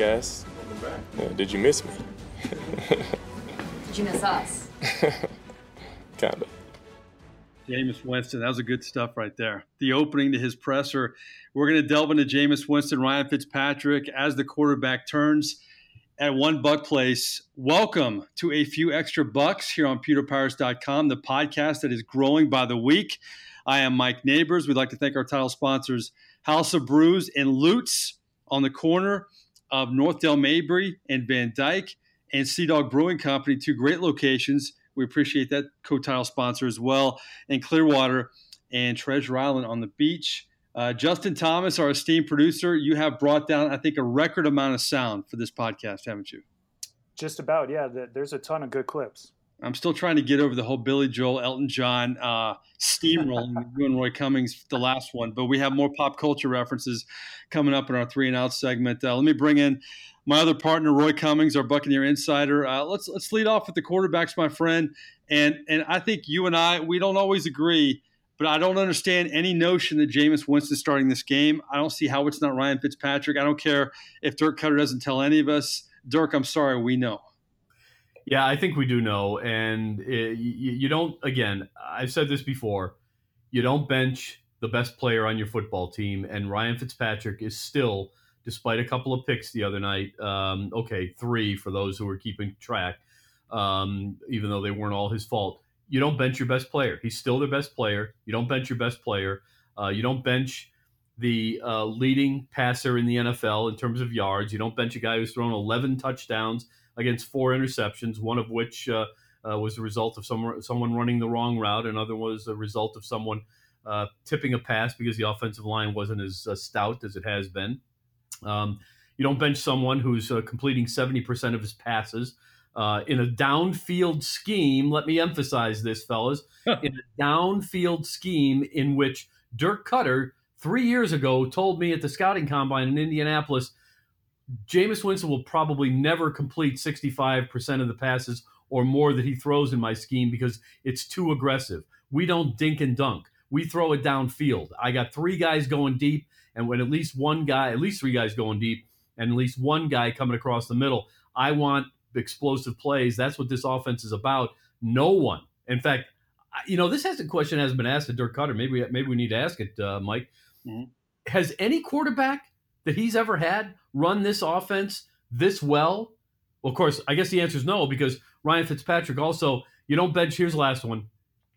guys. Welcome back. Uh, did you miss me? Did you miss us? Kinda. Jameis Winston, that was a good stuff right there. The opening to his presser. We're going to delve into Jameis Winston, Ryan Fitzpatrick as the quarterback turns at One Buc Place. Welcome to a few extra bucks here on pewterpirates.com, the podcast that is growing by the week. I am Mike Nabors. We'd like to thank our title sponsors, House of Brews and Lutz on the corner of Northdale Mabry and Van Dyke, and Sea Dog Brewing Company, two great locations. We appreciate that co-title sponsor as well, and Clearwater and Treasure Island on the beach. Uh, Justin Thomas, our esteemed producer, you have brought down, I think, a record amount of sound for this podcast, haven't you? Just about, yeah. There's a ton of good clips. I'm still trying to get over the whole Billy Joel, Elton John uh, steamrolling with you and Roy Cummings, the last one. But we have more pop culture references coming up in our three and out segment. Uh, let me bring in my other partner, Roy Cummings, our Buccaneer insider. Uh, let's let's lead off with the quarterbacks, my friend. And and I think you and I we don't always agree, but I don't understand any notion that Jameis Winston starting this game. I don't see how it's not Ryan Fitzpatrick. I don't care if Dirk Koetter doesn't tell any of us. Dirk, I'm sorry, we know. Yeah, I think we do know, and it, you, you don't. Again, I've said this before. You don't bench the best player on your football team, and Ryan Fitzpatrick is still, despite a couple of picks the other night. Um, okay, three for those who are keeping track, um, even though they weren't all his fault. You don't bench your best player. He's still their best player. You don't bench your best player. Uh, you don't bench the uh, leading passer in the NFL in terms of yards. You don't bench a guy who's thrown 11 touchdowns against four interceptions, one of which uh, uh, was the result of someone someone running the wrong route, another was a result of someone uh, tipping a pass because the offensive line wasn't as uh, stout as it has been. Um, you don't bench someone who's uh, completing 70% of his passes. Uh, in a downfield scheme, let me emphasize this, fellas, in a downfield scheme in which Dirk Koetter three years ago told me at the scouting combine in Indianapolis Jameis Winston will probably never complete 65% of the passes or more that he throws in my scheme because it's too aggressive. We don't dink and dunk. We throw it downfield. I got three guys going deep, and when at least one guy, at least three guys going deep, and at least one guy coming across the middle, I want explosive plays. That's what this offense is about. No one. In fact, you know, this has a question hasn't been asked to Dirk Koetter. Maybe maybe we need to ask it, uh, Mike. Mm-hmm. Has any quarterback that he's ever had run this offense this well? Well, of course, I guess the answer is no because Ryan Fitzpatrick also, you don't bench, here's the last one.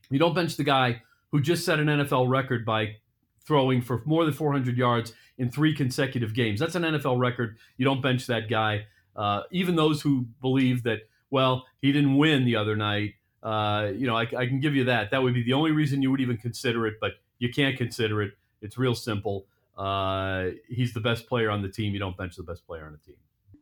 You don't bench the guy who just set an NFL record by throwing for more than 400 yards in three consecutive games. That's an NFL record. You don't bench that guy. Uh, even those who believe that, well, he didn't win the other night, uh, you know, I, I can give you that. That would be the only reason you would even consider it, but you can't consider it. It's real simple. Uh, he's the best player on the team. You don't bench the best player on the team.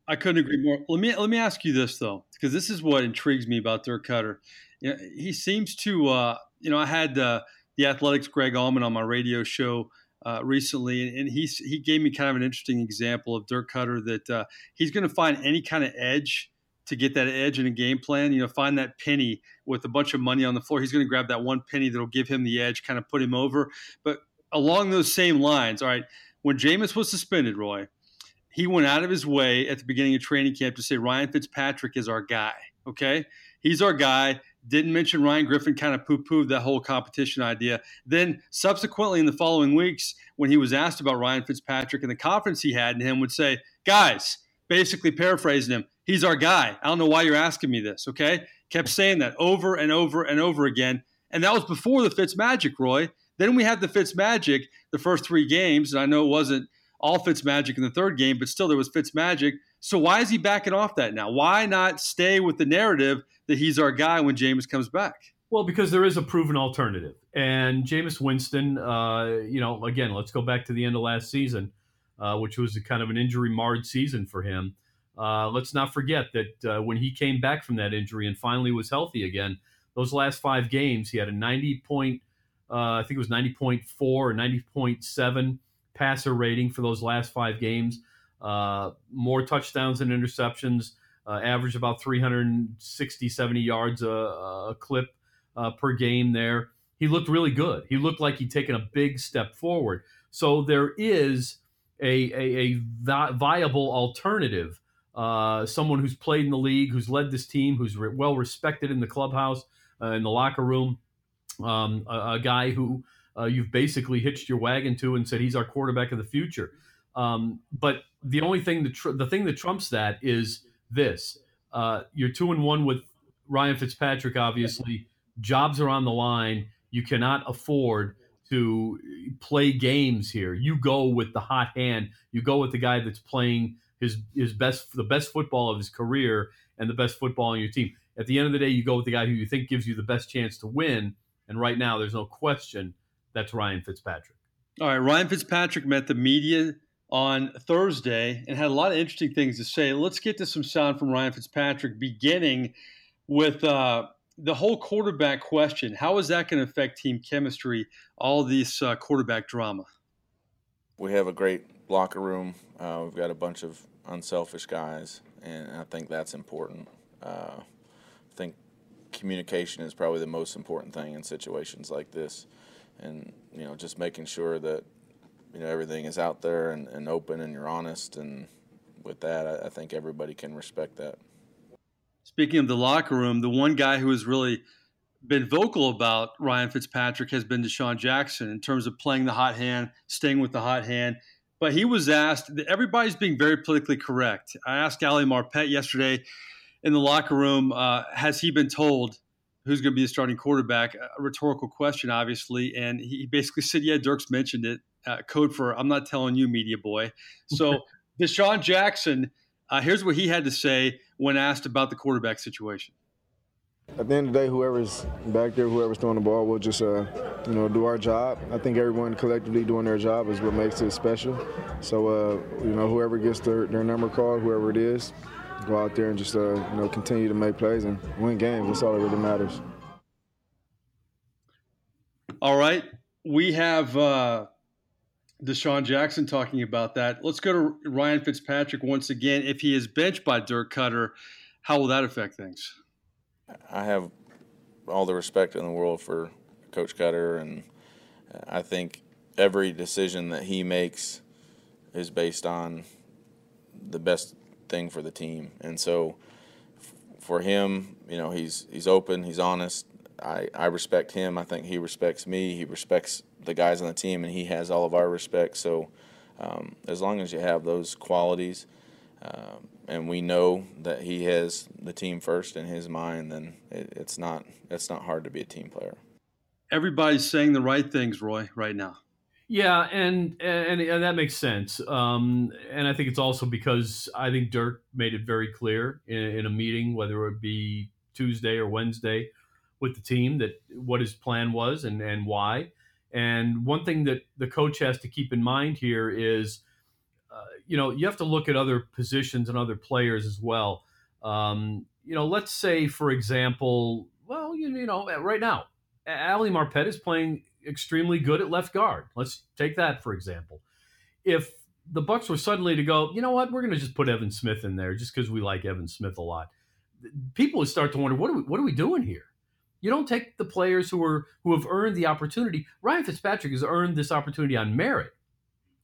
I couldn't agree more. Let me let me ask you this though, because this is what intrigues me about Dirk Koetter. You know, he seems to, uh, you know, I had uh, the Athletic's Greg Auman on my radio show uh, recently, and, and he he gave me kind of an interesting example of Dirk Koetter that uh, he's going to find any kind of edge to get that edge in a game plan. You know, find that penny with a bunch of money on the floor. He's going to grab that one penny that'll give him the edge, kind of put him over. But along those same lines, all right, when Jameis was suspended, Roy, he went out of his way at the beginning of training camp to say Ryan Fitzpatrick is our guy. Okay. He's our guy. Didn't mention Ryan Griffin, kind of poo pooed that whole competition idea. Then, subsequently, in the following weeks, when he was asked about Ryan Fitzpatrick and the confidence he had in him, would say, Guys, basically paraphrasing him, he's our guy. I don't know why you're asking me this. Okay. Kept saying that over and over and over again. And that was before the Fitz magic, Roy. Then we had the Fitz magic the first three games, and I know it wasn't all Fitz magic in the third game, but still there was Fitz magic. So why is he backing off that now? Why not stay with the narrative that he's our guy when Jameis comes back? Well, because there is a proven alternative, and Jameis Winston. Uh, you know, again, let's go back to the end of last season, uh, which was kind of an injury marred season for him. Uh, let's not forget that uh, when he came back from that injury and finally was healthy again, those last five games, he had a 90 point uh, I think it was 90.4 or 90.7 passer rating for those last five games. Uh, more touchdowns than interceptions, uh, average about 360, 70 yards a, a clip uh, per game there. He looked really good. He looked like he'd taken a big step forward. So there is a, a, a vi- viable alternative, uh, someone who's played in the league, who's led this team, who's re- well respected in the clubhouse, uh, in the locker room, um, a, a, guy who uh, you've basically hitched your wagon to and said he's our quarterback of the future. Um, but the only thing that tr- the thing that trumps that is this: uh, you're two and one with Ryan Fitzpatrick. Obviously, jobs are on the line. You cannot afford to play games here. You go with the hot hand. You go with the guy that's playing his his best the best football of his career and the best football on your team. At the end of the day, you go with the guy who you think gives you the best chance to win. And right now, there's no question that's Ryan Fitzpatrick. All right, Ryan Fitzpatrick met the media on Thursday and had a lot of interesting things to say. Let's get to some sound from Ryan Fitzpatrick, beginning with uh, the whole quarterback question. How is that going to affect team chemistry? All this uh, quarterback drama. We have a great locker room. Uh, we've got a bunch of unselfish guys, and I think that's important. Uh, I think communication is probably the most important thing in situations like this, and you know, just making sure that you know everything is out there and, and open, and you're honest, and with that, I, I think everybody can respect that. Speaking of the locker room, the one guy who has really been vocal about Ryan Fitzpatrick has been DeSean Jackson in terms of playing the hot hand, staying with the hot hand. But he was asked, everybody's being very politically correct. I asked Ali Marpet yesterday in the locker room, uh, has he been told who's going to be the starting quarterback? A rhetorical question, obviously. And he basically said, yeah, Dirk's mentioned it. Uh, code for I'm not telling you, media boy. So DeSean Jackson, uh, here's what he had to say when asked about the quarterback situation. At the end of the day, whoever's back there, whoever's throwing the ball, we'll just, uh, you know, do our job. I think everyone collectively doing their job is what makes it special. So, uh, you know, whoever gets their, their number called, whoever it is, go out there and just, uh, you know, continue to make plays and win games. That's all that really matters. All right. We have uh, DeSean Jackson talking about that. Let's go to Ryan Fitzpatrick once again. If he is benched by Dirk Koetter, how will that affect things? I have all the respect in the world for Coach Koetter, and I think every decision that he makes is based on the best thing for the team. And so, for him, you know, he's he's open, he's honest. I, I respect him. I think he respects me. He respects the guys on the team, and he has all of our respect. So, um, as long as you have those qualities, uh, and we know that he has the team first in his mind, then it, it's not it's not hard to be a team player. Everybody's saying the right things, Roy, right now. Yeah, and and, and that makes sense. Um, and I think it's also because I think Dirk made it very clear in, in, a meeting, whether it be Tuesday or Wednesday, with the team that what his plan was and and why. And one thing that the coach has to keep in mind here is uh, you know, you have to look at other positions and other players as well. Um, you know, let's say, for example, well, you, you know, right now, Ali Marpet is playing extremely good at left guard. Let's take that for example. If the Bucks were suddenly to go, you know what, we're going to just put Evan Smith in there just because we like Evan Smith a lot. People would start to wonder, what are we, what are we doing here? You don't take the players who are who have earned the opportunity. Ryan Fitzpatrick has earned this opportunity on merit.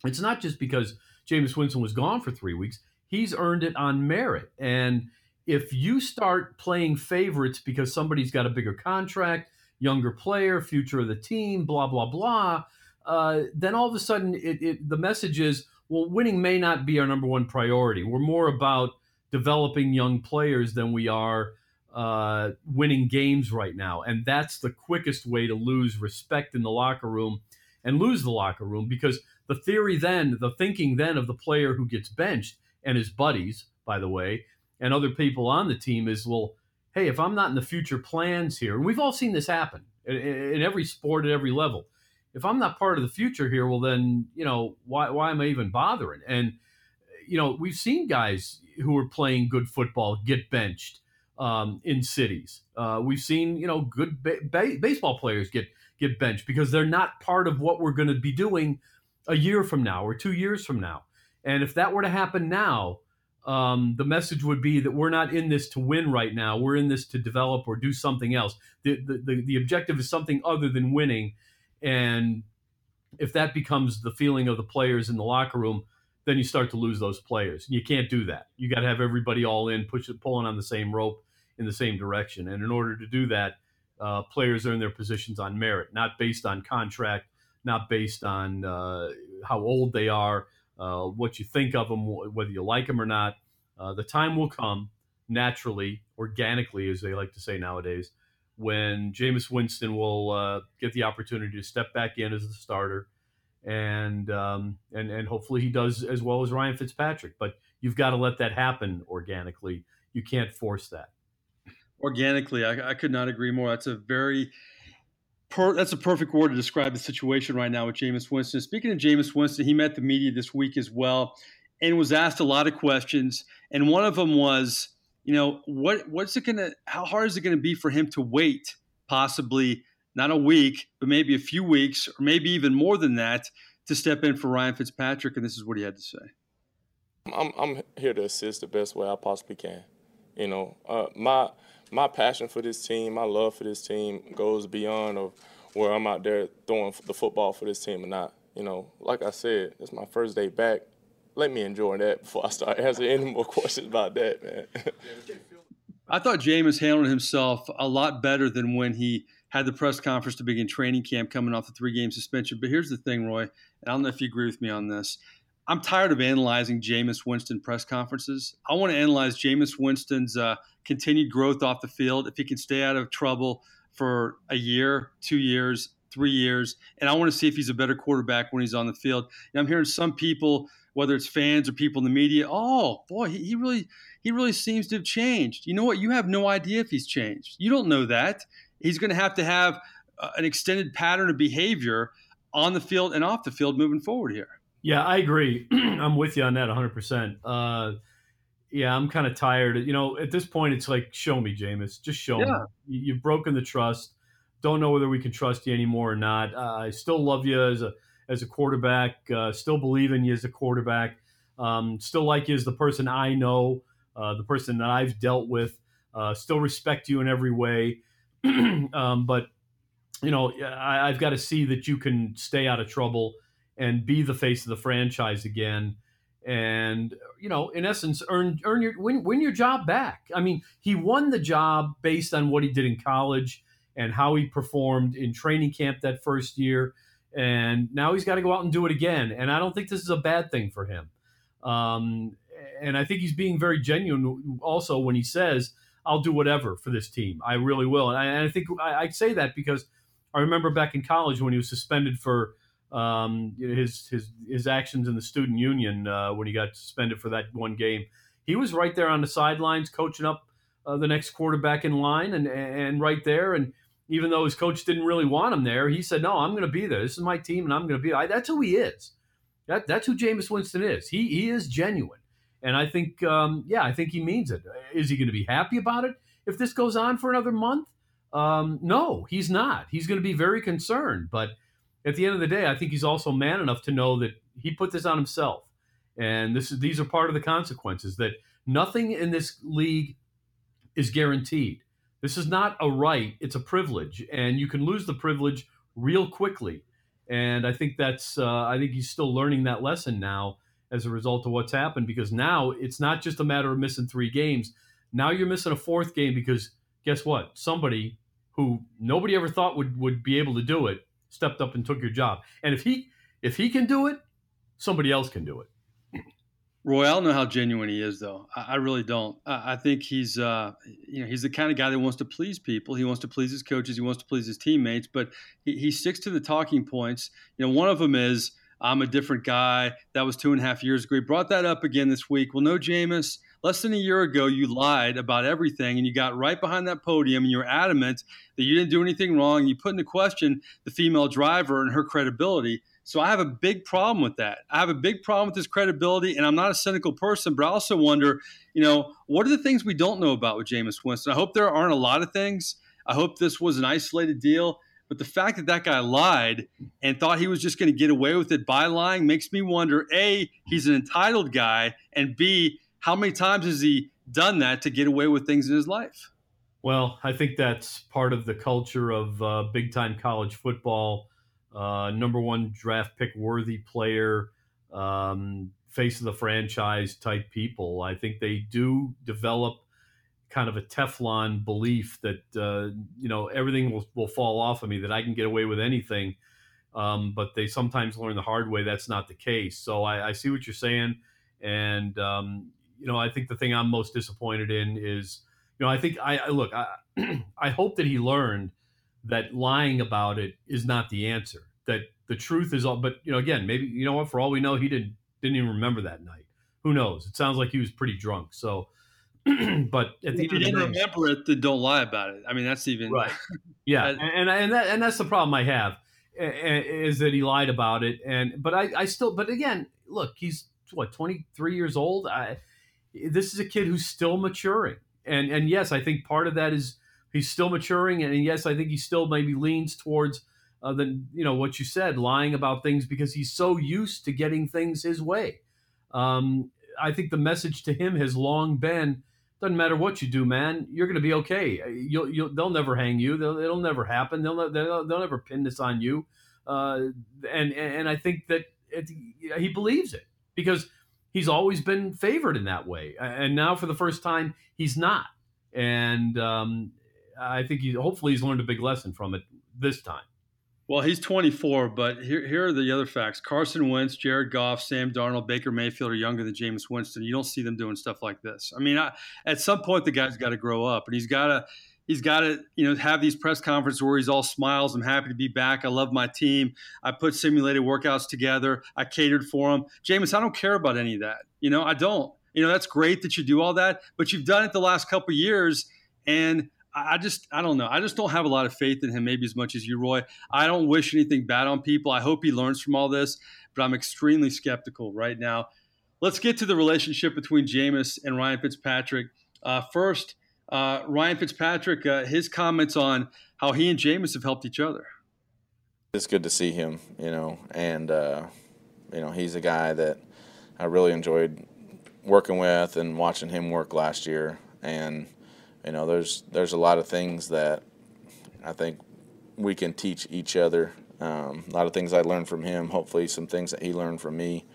It's not just because Jameis Winston was gone for three weeks. He's earned it on merit. And if you start playing favorites because somebody's got a bigger contract, younger player, future of the team, blah, blah, blah, uh, then all of a sudden it, it, the message is, well, winning may not be our number one priority. We're more about developing young players than we are uh, winning games right now. And that's the quickest way to lose respect in the locker room and lose the locker room because the theory then, the thinking then of the player who gets benched and his buddies, by the way, and other people on the team is, well, hey, if I'm not in the future plans here, and we've all seen this happen in, in every sport at every level. If I'm not part of the future here, well, then, you know, why, why am I even bothering? And, you know, we've seen guys who are playing good football get benched um, in cities. Uh, we've seen, you know, good ba- ba- baseball players get get benched because they're not part of what we're going to be doing a year from now or two years from now. And if that were to happen now, um, the message would be that we're not in this to win right now. We're in this to develop or do something else. The, the, the, the objective is something other than winning. And if that becomes the feeling of the players in the locker room, then you start to lose those players. You can't do that. You got to have everybody all in, push pulling on the same rope in the same direction. And in order to do that, uh, players earn their positions on merit, not based on contract, not based on uh, how old they are, uh, what you think of them, whether you like them or not. Uh, the time will come naturally, organically, as they like to say nowadays, when Jameis Winston will uh, get the opportunity to step back in as the starter, and um, and and hopefully he does as well as Ryan Fitzpatrick. But you've got to let that happen organically. You can't force that. Organically, I, I could not agree more. That's a very Per, that's a perfect word to describe the situation right now with Jameis Winston. Speaking of Jameis Winston, he met the media this week as well and was asked a lot of questions. And one of them was, you know, what what's it gonna how hard is it gonna be for him to wait possibly not a week, but maybe a few weeks, or maybe even more than that, to step in for Ryan Fitzpatrick? And this is what he had to say. I'm I'm here to assist the best way I possibly can. You know, uh, my my passion for this team, my love for this team goes beyond of where I'm out there throwing the football for this team or not. You know, like I said, it's my first day back. Let me enjoy that before I start answering any more questions about that, man. I thought Jameis handled himself a lot better than when he had the press conference to begin training camp coming off the three game suspension. But here's the thing, Roy, and I don't know if you agree with me on this. I'm tired of analyzing Jameis Winston press conferences. I want to analyze Jameis Winston's uh, continued growth off the field. If he can stay out of trouble for a year, two years, three years, and I want to see if he's a better quarterback when he's on the field. And I'm hearing some people, whether it's fans or people in the media, oh boy, he, he really he really seems to have changed. You know what? You have no idea if he's changed. You don't know that. He's going to have to have uh, an extended pattern of behavior on the field and off the field moving forward here. Yeah, I agree. I'm with you on that 100%. Uh, yeah, I'm kind of tired. You know, at this point, it's like, show me, Jameis. Just show yeah. me. You've broken the trust. Don't know whether we can trust you anymore or not. Uh, I still love you as a as a quarterback. Uh, still believe in you as a quarterback. Um, still like you as the person I know, uh, the person that I've dealt with. Uh, still respect you in every way. um, but you know, I, I've got to see that you can stay out of trouble and be the face of the franchise again. And you know in essence earn earn your win, win your job back. I mean he won the job based on what he did in college and how he performed in training camp that first year. And now he's got to go out and do it again. And i don't think this is a bad thing for him. Um, and i think he's being very genuine also when he says i'll do whatever for this team. I really will. And i, and I think I, I say that because i remember back in college when he was suspended for um, his his his actions in the student union uh, when he got suspended for that one game. He was right there on the sidelines, coaching up uh, the next quarterback in line, and and right there. And even though his coach didn't really want him there, he said, "No, I'm going to be there. This is my team, and I'm going to be." I, that's who he is. That that's who Jameis Winston is. He he is genuine, and I think um, yeah, I think he means it. Is he going to be happy about it if this goes on for another month? Um, no, he's not. He's going to be very concerned, but at the end of the day, I think he's also man enough to know that he put this on himself, and this is these are part of the consequences. That nothing in this league is guaranteed. This is not a right; it's a privilege, and you can lose the privilege real quickly. And I think that's uh, I think he's still learning that lesson now as a result of what's happened. Because now it's not just a matter of missing three games. Now you're missing a fourth game because guess what? Somebody who nobody ever thought would would be able to do it stepped up and took your job. And if he if he can do it, somebody else can do it. Roy, I don't know how genuine he is, though. I, I really don't. I, I, think he's, uh, you know, he's the kind of guy that wants to please people. He wants to please his coaches. He wants to please his teammates. But he, he sticks to the talking points. You know, one of them is, "I'm a different guy." That was two and a half years ago. He brought that up again this week. Well, no, Jameis. Less than a year ago, you lied about everything and you got right behind that podium and you were adamant that you didn't do anything wrong. You put into question the female driver and her credibility. So I have a big problem with that. I have a big problem with this credibility, and I'm not a cynical person, but I also wonder, you know, what are the things we don't know about with Jameis Winston? I hope there aren't a lot of things. I hope this was an isolated deal. But the fact that that guy lied and thought he was just going to get away with it by lying makes me wonder A, he's an entitled guy, and B, how many times has he done that to get away with things in his life? Well, I think that's part of the culture of uh, big time college football. Uh, number one draft pick worthy player, um, face of the franchise type people. I think they do develop kind of a Teflon belief that uh, you know everything will, will fall off of me, that I can get away with anything. Um, but they sometimes learn the hard way that's not the case. So I, I see what you're saying, and um, you know I think the thing I'm most disappointed in is you know I think I, I look I I hope that he learned that lying about it is not the answer. That the truth is all. But you know again maybe you know what for all we know he didn't didn't even remember that night. Who knows? It sounds like he was pretty drunk. So but at the if you didn't remember it, then don't lie about it. I mean, that's even right. Yeah, and and and, that, and that's the problem I have is that he lied about it. And but I, I still, but again, look, he's what twenty three years old. I, this is a kid who's still maturing, and and yes, I think part of that is he's still maturing, and yes, I think he still maybe leans towards. Uh, the you know what you said, lying about things because he's so used to getting things his way. Um, I think the message to him has long been, doesn't matter what you do, man. You're going to be okay. You'll, you'll, they'll never hang you. They'll, it'll never happen. They'll, they'll, they'll never pin this on you. Uh, and and I think that it, he believes it because he's always been favored in that way. And now for the first time, he's not. And um, I think he hopefully he's learned a big lesson from it this time. Well, he's 24, but here, here are the other facts. Carson Wentz, Jared Goff, Sam Darnold, Baker Mayfield are younger than Jameis Winston. You don't see them doing stuff like this. I mean, I, at some point, the guy's got to grow up, and he's got to he's got to you know have these press conferences where he's all smiles. I'm happy to be back. I love my team. I put simulated workouts together. I catered for him. Jameis, I don't care about any of that. You know, I don't. You know, that's great that you do all that, but you've done it the last couple years, and I just, I don't know. I just don't have a lot of faith in him, maybe as much as you, Roy. I don't wish anything bad on people. I hope he learns from all this, but I'm extremely skeptical right now. Let's get to the relationship between Jameis and Ryan Fitzpatrick. Uh, first, uh, Ryan Fitzpatrick, uh, his comments on how he and Jameis have helped each other. It's good to see him, you know, and, uh, you know, he's a guy that I really enjoyed working with and watching him work last year. And, you know, there's there's a lot of things that I think we can teach each other. Um, a lot of things I learned from him. Hopefully, some things that he learned from me.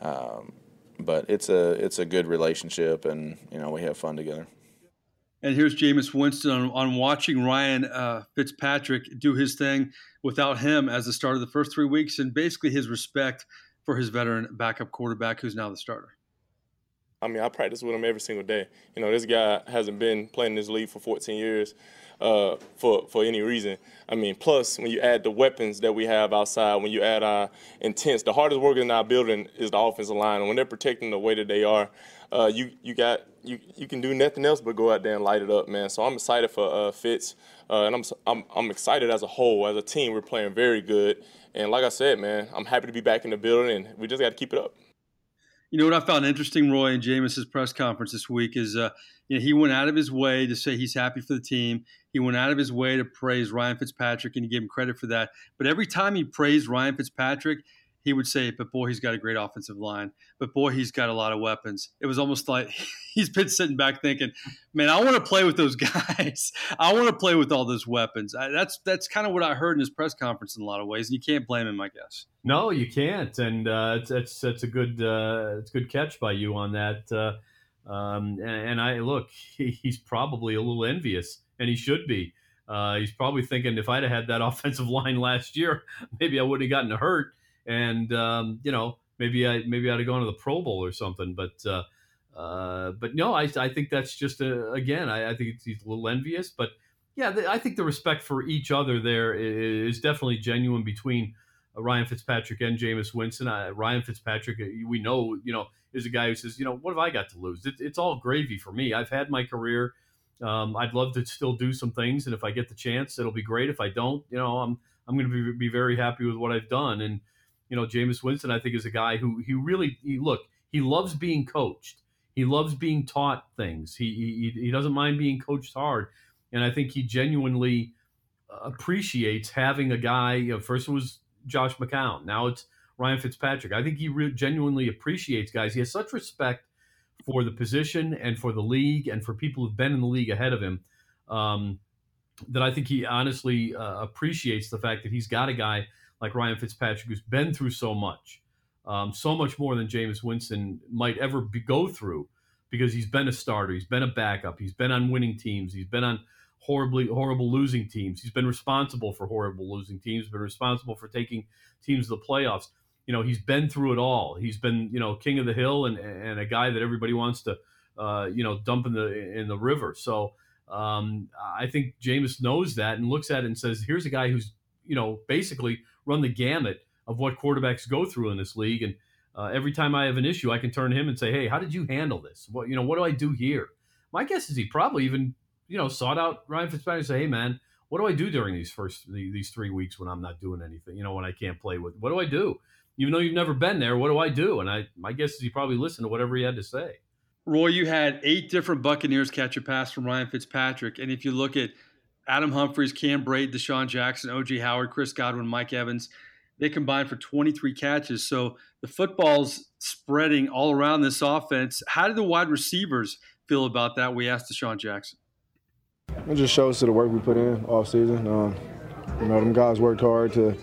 Um, but it's a it's a good relationship, and you know we have fun together. And here's Jameis Winston on, on watching Ryan uh, Fitzpatrick do his thing without him as the start of the first three weeks, and basically his respect for his veteran backup quarterback, who's now the starter. I mean, I practice with him every single day. You know, this guy hasn't been playing this league for 14 years uh, for for any reason. I mean, plus when you add the weapons that we have outside, when you add our intense, the hardest work in our building is the offensive line, and when they're protecting the way that they are, uh, you you got you you can do nothing else but go out there and light it up, man. So I'm excited for uh, Fitz, uh, and I'm, I'm I'm excited as a whole, as a team. We're playing very good, and like I said, man, I'm happy to be back in the building, and we just got to keep it up. You know what I found interesting, Roy, in Jameis's press conference this week is, uh, you know, he went out of his way to say he's happy for the team. He went out of his way to praise Ryan Fitzpatrick, and he gave him credit for that. But every time he praised Ryan Fitzpatrick, he would say, "But boy, he's got a great offensive line. But boy, he's got a lot of weapons." It was almost like he's been sitting back thinking, "Man, I want to play with those guys. I want to play with all those weapons." I, that's that's kind of what I heard in his press conference in a lot of ways, and you can't blame him, I guess. No, you can't, and uh, it's, it's it's a good uh, it's a good catch by you on that. Uh, um, and, and, I look, he, he's probably a little envious, and he should be. Uh, he's probably thinking if I'd have had that offensive line last year, maybe I wouldn't have gotten hurt and um, you know maybe I maybe I'd have gone to the Pro Bowl or something. But uh, uh, but no, I, I think that's just a, again I, I think he's a little envious, but yeah, the, I think the respect for each other there is definitely genuine between uh, Ryan Fitzpatrick and Jameis Winston. Ryan Fitzpatrick, uh, we know, you know, is a guy who says, you know, what have I got to lose? It, it's all gravy for me. I've had my career. Um, I'd love to still do some things, and if I get the chance, it'll be great. If I don't, you know, I'm I'm going to be, be very happy with what I've done. And you know, Jameis Winston, I think, is a guy who he really he, look. He loves being coached. He loves being taught things. He, he he doesn't mind being coached hard, and I think he genuinely appreciates having a guy. You know, first it was Josh McCown. Now it's Ryan Fitzpatrick. I think he re- genuinely appreciates guys. He has such respect for the position and for the league and for people who've been in the league ahead of him. Um, that I think he honestly uh, appreciates the fact that he's got a guy like Ryan Fitzpatrick, who's been through so much. um, so much more than Jameis Winston might ever be, go through because he's been a starter, he's been a backup, he's been on winning teams, he's been on horribly horrible losing teams, he's been responsible for horrible losing teams, been responsible for taking teams to the playoffs. You know, he's been through it all. He's been, you know, king of the hill and, and a guy that everybody wants to, uh, you know, dump in the in the river. So um, I think Jameis knows that and looks at it and says, "Here's a guy who's, you know, basically run the gamut of what quarterbacks go through in this league." And uh, every time I have an issue, I can turn to him and say, "Hey, how did you handle this? What you know, what do I do here?" My guess is he probably even you know sought out Ryan Fitzpatrick and say, "Hey, man, what do I do during these first these three weeks when I'm not doing anything? You know, when I can't play with what do I do? Even though you've never been there, what do I do?" And I my guess is he probably listened to whatever he had to say. Roy, you had eight different Buccaneers catch a pass from Ryan Fitzpatrick, and if you look at Adam Humphries, Cam Brate, DeSean Jackson, O.J. Howard, Chris Godwin, Mike Evans they combined for 23 catches. So the football's spreading all around this offense. How did the wide receivers feel about that? We asked DeSean Jackson. It just shows to the work we put in off season. Um, you know, them guys worked hard to,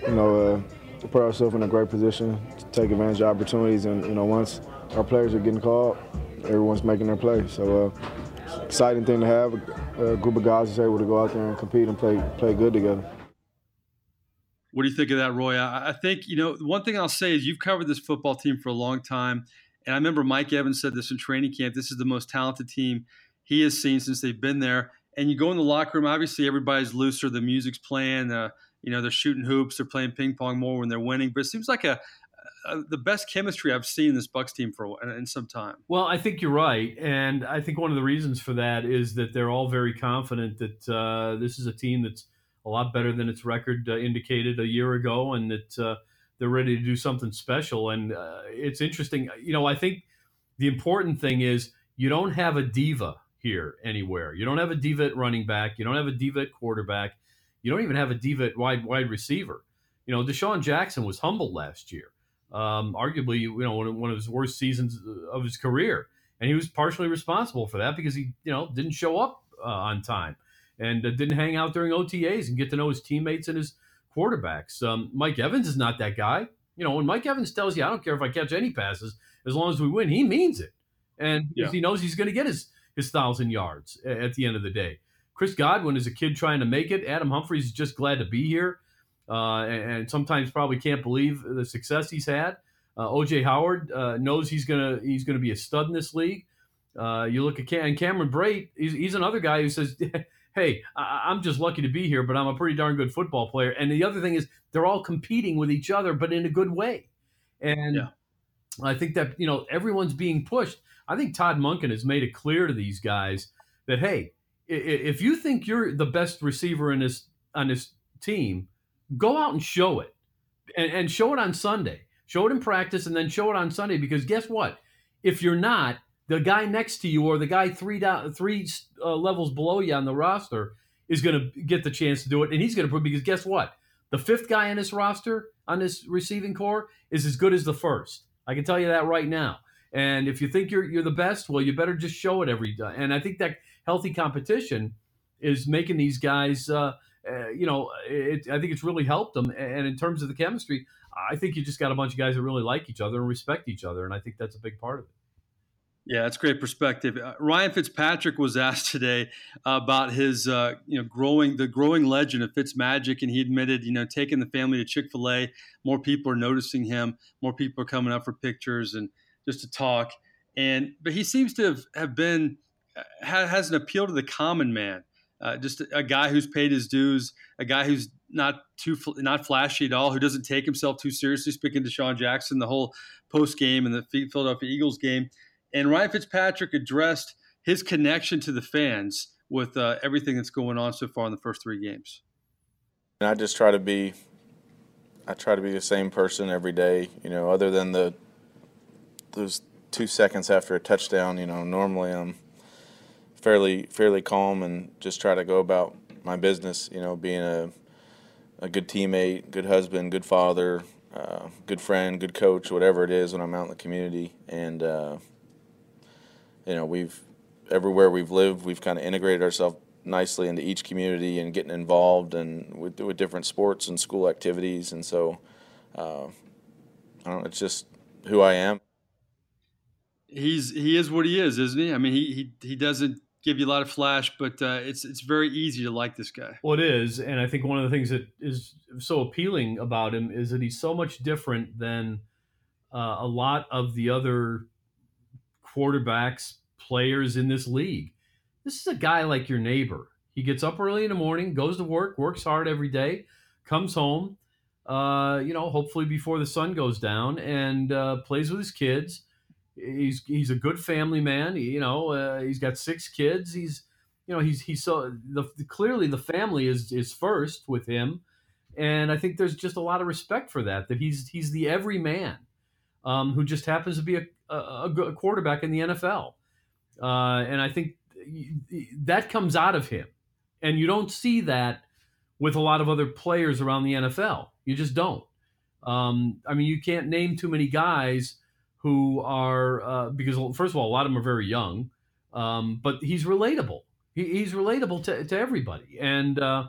you know, uh, put ourselves in a great position to take advantage of opportunities. And you know, once our players are getting called, everyone's making their play. So, uh, exciting thing to have a, group of guys is able to go out there and compete and play play good together. What do you think of that, Roy? I, I think, you know, one thing I'll say is you've covered this football team for a long time. And I remember Mike Evans said this in training camp. This is the most talented team he has seen since they've been there. And you go in the locker room, obviously everybody's looser. The music's playing. Uh, you know, they're shooting hoops. They're playing ping pong more when they're winning. But it seems like a, a the best chemistry I've seen this Bucks team for in, in some time. Well, I think you're right, and I think one of the reasons for that is that they're all very confident that uh, this is a team that's a lot better than its record uh, indicated a year ago, and that uh, they're ready to do something special. And uh, it's interesting, you know. I think the important thing is you don't have a diva here anywhere. You don't have a diva at running back. You don't have a diva at quarterback. You don't even have a diva at wide wide receiver. You know, DeSean Jackson was humble last year, um, arguably, you know, one of, one of his worst seasons of his career, and he was partially responsible for that because he, you know, didn't show up uh, on time and uh, didn't hang out during OTAs and get to know his teammates and his quarterbacks. Um, Mike Evans is not that guy. You know, when Mike Evans tells you, I don't care if I catch any passes, as long as we win, he means it. And yeah. he knows he's going to get his, his thousand yards at the end of the day. Chris Godwin is a kid trying to make it. Adam Humphries is just glad to be here. Uh, and, and, sometimes probably can't believe the success he's had. Uh, OJ Howard uh, knows he's gonna he's gonna be a stud in this league. Uh, you look at Cam- and Cameron Brate, he's, he's another guy who says hey, I- am just lucky to be here, but I'm a pretty darn good football player. And the other thing is, they're all competing with each other, but in a good way. And yeah. I think that you know everyone's being pushed. I think Todd Monken has made it clear to these guys that hey, if you think you're the best receiver in this on this team, go out and show it, and, and show it on Sunday. Show it in practice, and then show it on Sunday. Because guess what? If you're not, the guy next to you or the guy three down three uh, levels below you on the roster is going to get the chance to do it, and he's going to prove because guess what? The fifth guy in this roster on this receiving corps is as good as the first. I can tell you that right now. And if you think you're you're the best, well, you better just show it every day. And I think that healthy competition is making these guys. Uh, uh, you know, it, I think it's really helped them. And in terms of the chemistry, I think you just got a bunch of guys that really like each other and respect each other, and I think that's a big part of it. Yeah, that's great perspective. Uh, Ryan Fitzpatrick was asked today about his, uh, you know, growing the growing legend of Fitzmagic, and he admitted, you know, taking the family to Chick Fil A, more people are noticing him, more people are coming up for pictures and just to talk. And but he seems to have, have been uh, has an appeal to the common man, uh, just a, guy who's paid his dues, a guy who's not too not flashy at all, who doesn't take himself too seriously. Speaking to Sean Jackson, the whole post game and the Philadelphia Eagles game and Ryan Fitzpatrick addressed his connection to the fans with uh, everything that's going on so far in the first three games. And I just try to be, I try to be the same person every day. You know, other than the those two seconds after a touchdown. You know, normally I'm fairly fairly calm and just try to go about my business. You know, being a a good teammate, good husband, good father, uh, good friend, good coach, whatever it is when I'm out in the community, and uh, you know, we've everywhere we've lived, we've kind of integrated ourselves nicely into each community and getting involved and with, with different sports and school activities. And so, uh, I don't know, it's just who I am. He's he is what he is, isn't he? I mean, he he he doesn't give you a lot of flash, but uh, it's it's very easy to like this guy. Well, it is, and I think one of the things that is so appealing about him is that he's so much different than uh, a lot of the other quarterbacks, players in this league. This is a guy like your neighbor. He gets up early in the morning, goes to work, works hard every day, comes home, uh, you know, hopefully before the sun goes down, and uh, plays with his kids. He's he's a good family man. He, you know, uh, he's got six kids. He's you know he's he's so the, clearly the family is is first with him, and I think there's just a lot of respect for that. That he's he's the everyman um, who just happens to be a, a, a quarterback in the NFL, uh, and I think that comes out of him, and you don't see that with a lot of other players around the NFL. You just don't. Um, I mean, you can't name too many guys who are uh, because first of all, a lot of them are very young, um, but he's relatable. He, he's relatable to, to everybody, and uh,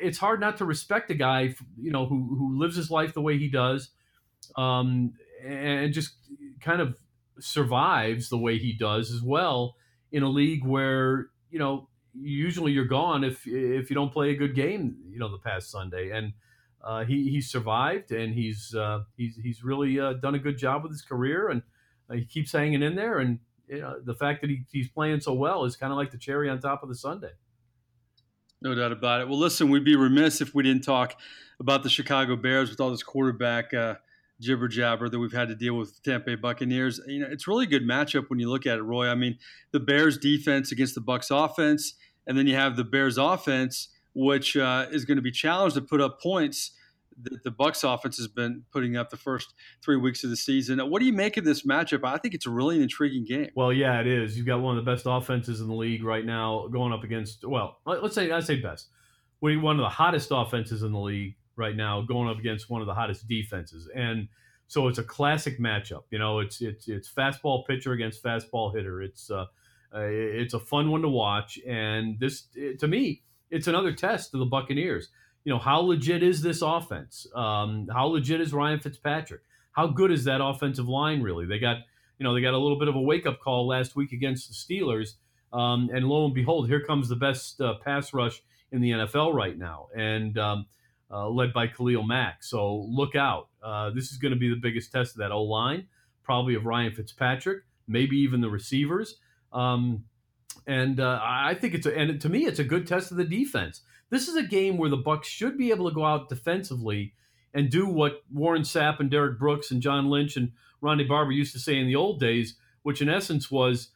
it's hard not to respect a guy you know who who lives his life the way he does, um, and just kind of survives the way he does as well in a league where you know usually you're gone if if you don't play a good game you know the past Sunday and uh, he he survived and he's uh, he's he's really uh, done a good job with his career and uh, he keeps hanging in there and you know, the fact that he, he's playing so well is kind of like the cherry on top of the sundae. No doubt about it. Well, listen, we'd be remiss if we didn't talk about the Chicago Bears with all this quarterback uh, jibber jabber that we've had to deal with the Tampa Bay Buccaneers. You know, it's really a good matchup when you look at it, Roy. I mean, the Bears defense against the Bucks offense, and then you have the Bears offense which uh, is going to be challenged to put up points that the Bucks offense has been putting up the first three weeks of the season. What do you make of this matchup? I think it's a really intriguing game. Well, yeah, it is. You've got one of the best offenses in the league right now going up against. Well, let's say I say best. We one of the hottest offenses in the league right now going up against one of the hottest defenses, and so it's a classic matchup. You know, it's it's it's fastball pitcher against fastball hitter. It's uh, it's a fun one to watch, and this to me it's another test to the Buccaneers. You know, how legit is this offense? Um, how legit is Ryan Fitzpatrick? How good is that offensive line really? They got, you know, they got a little bit of a wake up call last week against the Steelers, um, and lo and behold, here comes the best uh, pass rush in the NFL right now, and um, uh, led by Khalil Mack. So look out. Uh, this is going to be the biggest test of that O line, probably of Ryan Fitzpatrick, maybe even the receivers. Um, and uh, I think it's a, and to me it's a good test of the defense. This is a game where the Bucks should be able to go out defensively and do what Warren Sapp and Derrick Brooks and John Lynch and Ronde Barber used to say in the old days, which in essence was,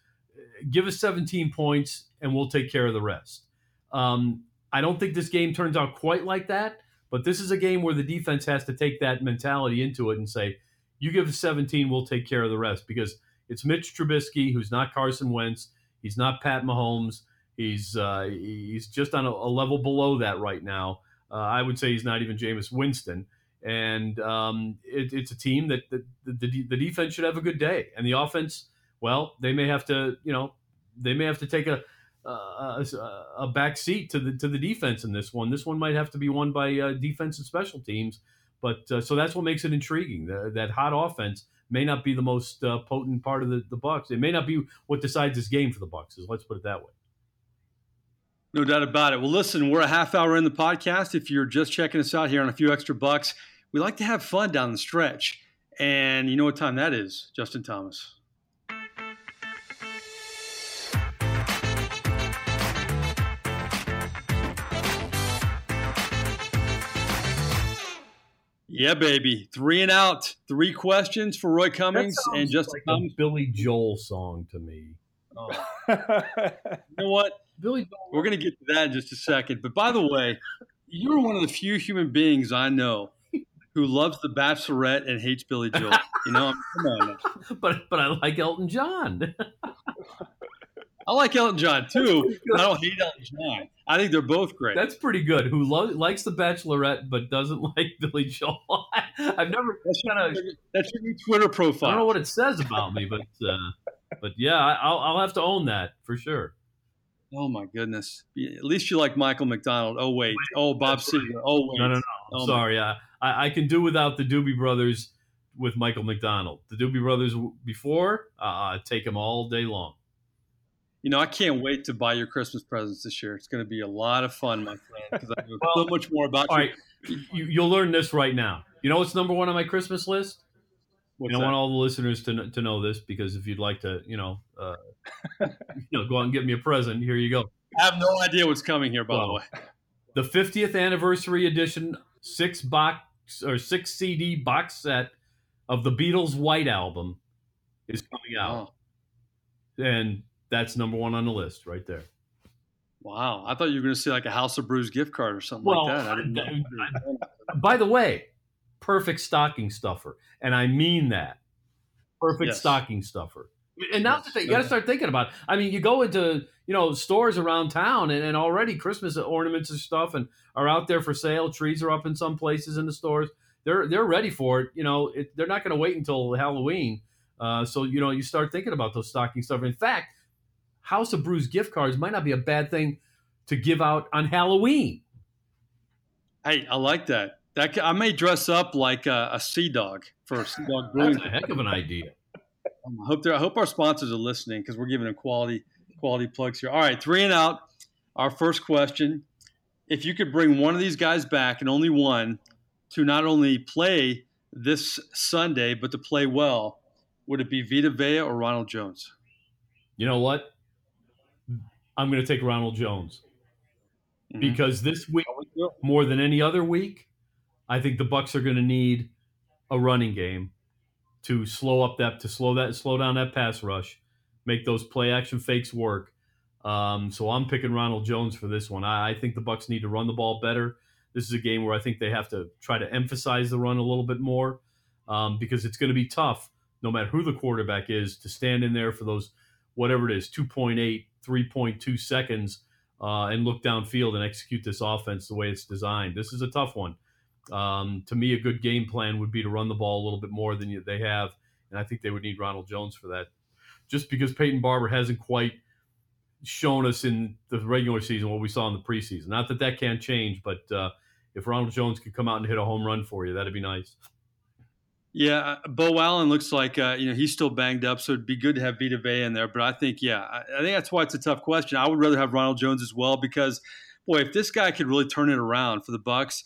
"Give us 17 points and we'll take care of the rest." Um, I don't think this game turns out quite like that, but this is a game where the defense has to take that mentality into it and say, "You give us 17, we'll take care of the rest," because it's Mitch Trubisky, who's not Carson Wentz. He's not Pat Mahomes. He's uh, he's just on a, a, level below that right now. Uh, I would say he's not even Jameis Winston. And um, it, it's a team that, that the, the, defense should have a good day, and the offense, well, they may have to, you know, they may have to take a a, a back seat to the to the defense in this one. This one might have to be won by uh, defense and special teams. But uh, so that's what makes it intriguing. The, that hot offense may not be the most uh, potent part of the, the Bucks. It may not be what decides this game for the Bucks. Let's put it that way. No doubt about it. Well, listen, we're a half hour in the podcast. If you're just checking us out here on a few extra bucks, we like to have fun down the stretch. And you know what time that is, Justin Thomas? Yeah, baby. Three and out. Three questions for Roy Cummings and Justin like Thomas. Billy Joel song to me. Oh. you know what? Billy Joel. We're going to get to that in just a second. But by the way, you're one of the few human beings I know who loves The Bachelorette and hates Billy Joel. You know, come on. but but I like Elton John. I like Elton John too. I don't hate Elton John. I think they're both great. That's pretty good. Who lo- likes The Bachelorette but doesn't like Billy Joel? I've never that's kind of that's your new Twitter profile. I don't know what it says about me, but uh, but yeah, I'll, I'll have to own that for sure. Oh my goodness! At least you like Michael McDonald. Oh wait. Oh Bob Seger. Oh wait. No, no, no. Oh, Sorry. I, I can do without the Doobie Brothers with Michael McDonald. The Doobie Brothers before, uh, take them all day long. You know, I can't wait to buy your Christmas presents this year. It's going to be a lot of fun, my friend, because I know Well, so much more about All you. right, you, you'll learn this right now. You know what's number one on my Christmas list? What's and I that? want all the listeners to to know this because if you'd like to, you know, uh, you know, go out and get me a present, here you go. I have no idea what's coming here, by the way. The 50th anniversary edition six box or six CD box set of the Beatles' White Album is coming out, Wow. and that's number one on the list right there. wow. I thought you were going to see like a House of Brews gift card or something Well, like that. I didn't know. By the way, perfect stocking stuffer, and I mean that. Perfect Yes. stocking stuffer. And now Yes. you got to start thinking about. It. I mean, you go into you know stores around town, and, and already Christmas ornaments and stuff, and are out there for sale. Trees are up in some places in the stores. They're they're ready for it. You know, it, they're not going to wait until Halloween. Uh, so you know, you start thinking about those stocking stuffer. In fact, House of Brews gift cards might not be a bad thing to give out on Halloween. Hey, I like that. That I may dress up like a, a sea dog for a sea dog brewing. That's a heck of an idea. Um, I hope I hope our sponsors are listening because we're giving them quality quality plugs here. All right, three and out. Our first question: If you could bring one of these guys back and only one to not only play this Sunday but to play well, would it be Vita Vea or Ronald Jones? You know what? I'm going to take Ronald Jones Mhm. because this week, more than any other week, I think the Bucs are going to need a running game to slow up that to slow that slow down that pass rush, make those play action fakes work. Um, so I'm picking Ronald Jones for this one. I, I think the Bucs need to run the ball better. This is a game where I think they have to try to emphasize the run a little bit more um, because it's going to be tough, no matter who the quarterback is, to stand in there for those whatever it is 2.8, 3.2 seconds uh, and look downfield and execute this offense the way it's designed. This is a tough one. Um, to me, a good game plan would be to run the ball a little bit more than they have, and I think they would need Ronald Jones for that. Just because Peyton Barber hasn't quite shown us in the regular season what we saw in the preseason. Not that that can't change, but uh, if Ronald Jones could come out and hit a home run for you, that'd be nice. Yeah, uh, Beau Allen looks like uh, you know he's still banged up, so it'd be good to have Vita Vea in there. But I think, yeah, I, I think that's why it's a tough question. I would rather have Ronald Jones as well because, boy, if this guy could really turn it around for the Bucs,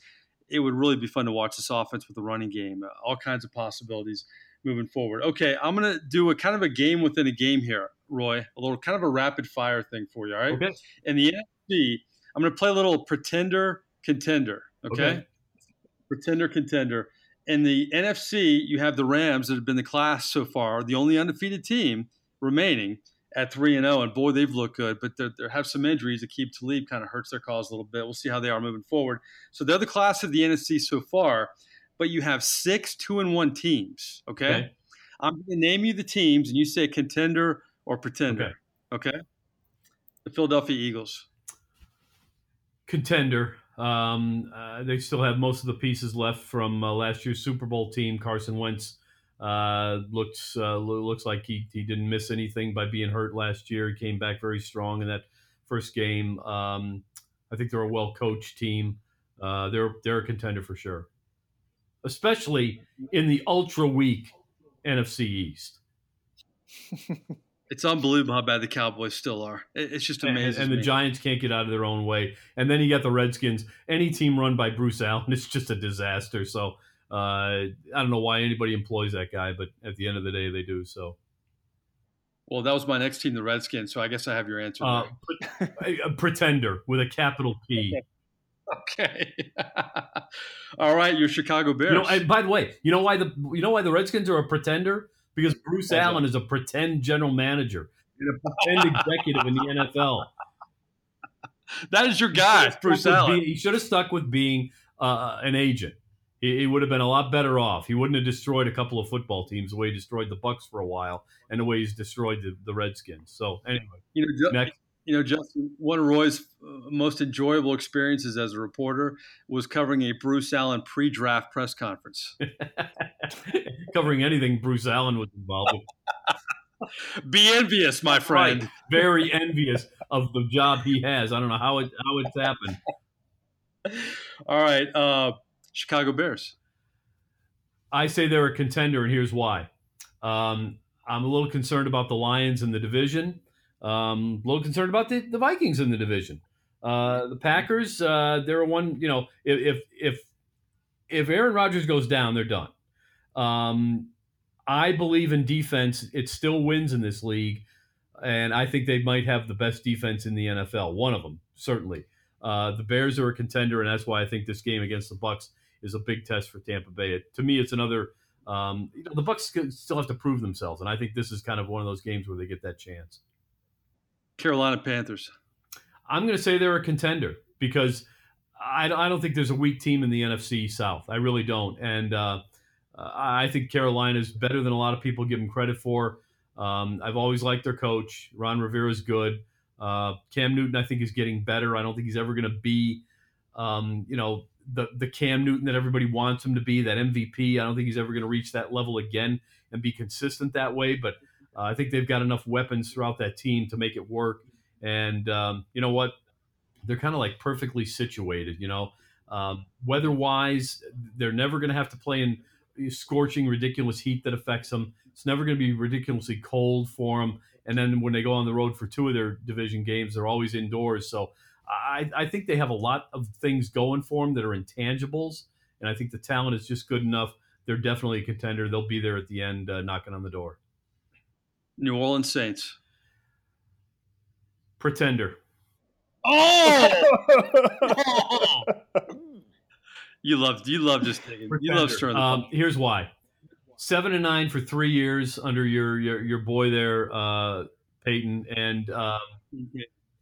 it would really be fun to watch this offense with the running game. Uh, all kinds of possibilities moving forward. Okay, I'm gonna do a kind of a game within a game here, Roy. A little kind of a rapid fire thing for you. All right. Okay. In the NFC, I'm gonna play a little pretender contender. okay. Okay. pretender contender. In the NFC, you have the Rams that have been the class so far, the only undefeated team remaining at three and zero. And boy, they've looked good, but they have some injuries that keep Talib kind of hurts their cause a little bit. We'll see how they are moving forward. So they're the class of the NFC so far, but you have six two and one teams. Okay, Okay. I'm going to name you the teams, and you say contender or pretender. Okay. The Philadelphia Eagles. contender. Um, uh, they still have most of the pieces left from uh, last year's Super Bowl team. Carson Wentz uh, looks uh, looks like he, he didn't miss anything by being hurt last year. He came back very strong in that first game. Um, I think they're a well coached team. Uh, they're they're a contender for sure, especially in the ultra weak NFC East. It's unbelievable how bad the Cowboys still are. It's just amazing. and to the. Giants can't get out of their own way. And then you got the Redskins. Any team run by Bruce Allen is just a disaster. So uh, I don't know why anybody employs that guy, but at the end of the day, they do. So Well, that was my next team, the Redskins. So I guess I have your answer. uh, a, pretender with a capital P. okay. All right, your Chicago Bears. You know, and by the way, you know why the you know why the Redskins are a pretender? Because Bruce? Allen is a pretend general manager and a pretend executive in the NFL. that is your guy, Bruce Allen. being- he should have stuck with being uh, an agent. He, he would have been a lot better off. He wouldn't have destroyed a couple of football teams the way he destroyed the Bucs for a while, and the way he's destroyed the, the Redskins. So anyway, You know, next. You know, Justin. One of Roy's uh, most enjoyable experiences as a reporter was covering a Bruce Allen pre-draft press conference. Covering anything Bruce Allen was involved with. Be envious, my friend. Right. Very envious of the job he has. I don't know how it how it's happened. All right, uh, Chicago Bears. I say they're a contender, and here's why. Um, I'm a little concerned about the Lions in the division. Um, a little concerned about the, the Vikings in the division. Uh, the Packers, uh, they're one. You know, if if if Aaron Rodgers goes down, they're done. Um, I believe in defense. It still wins in this league, and I think they might have the best defense in the NFL. One of them, certainly. Uh, the Bears are a contender, and that's why I think this game against the Bucs is a big test for Tampa Bay. It, to me, it's another. Um, you know, the Bucs still have to prove themselves, and I think this is kind of one of those games where they get that chance. Carolina Panthers. I'm going to say they're a contender because I, I, don't think there's a weak team in the NFC South. I really don't, and uh, I think Carolina is better than a lot of people give them credit for. Um, I've always liked their coach. Ron Rivera is good. Uh, Cam Newton, I think, is getting better. I don't think he's ever going to be, um, you know, the the Cam Newton that everybody wants him to be, that MVP. I don't think he's ever going to reach that level again and be consistent that way. But uh, I think they've got enough weapons throughout that team to make it work. And um, you know what? They're kind of like perfectly situated. You know, um, weather wise, they're never going to have to play in scorching, ridiculous heat that affects them. It's never going to be ridiculously cold for them. And then when they go on the road for two of their division games, they're always indoors. So I, I think they have a lot of things going for them that are intangibles, and I think the talent is just good enough. They're definitely a contender. They'll be there at the end, uh, knocking on the door. New Orleans Saints. Pretender. Oh! you love you love just taking you love stirring the um, Here's why: seven and nine for three years under your your, your boy there, uh, Payton, and um,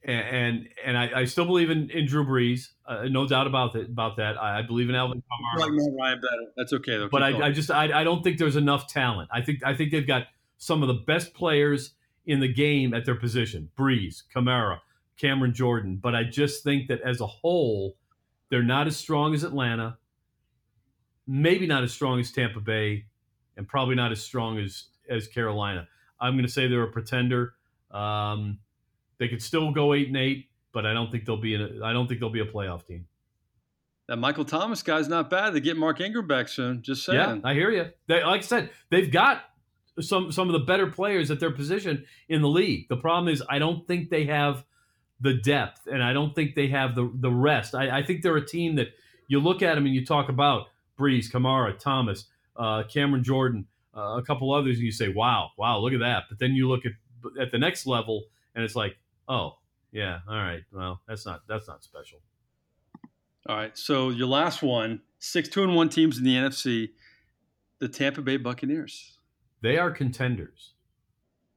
and and I, I, still believe in, in Drew Brees, uh, no doubt about that. About that, I, I believe in Alvin Kamara. Like Ryan better. That's okay though. But I, I, just I, I don't think there's enough talent. I think I think they've got some of the best players in the game at their position: Brees, Kamara, Cameron Jordan. But I just think that as a whole, they're not as strong as Atlanta. Maybe not as strong as Tampa Bay, and probably not as strong as as Carolina. I'm going to say they're a pretender. Um, they could still go eight and eight, but I don't think they'll be in. A, I don't think they'll be a playoff team. That Michael Thomas guy's not bad. They get Mark Ingram back soon. Just saying. Yeah, I hear you. They, like I said, they've got some some of the better players at their position in the league. The problem is, I don't think they have the depth, and I don't think they have the the rest. I, I think they're a team that you look at them and you talk about Brees, Kamara, Thomas, uh, Cameron Jordan, uh, a couple others, and you say, "Wow, wow, look at that." But then you look at at the next level, and it's like, Oh, yeah. All right. Well, that's not that's not special. All right. So your last one, six two and one teams in the NFC, the Tampa Bay Buccaneers. They are contenders.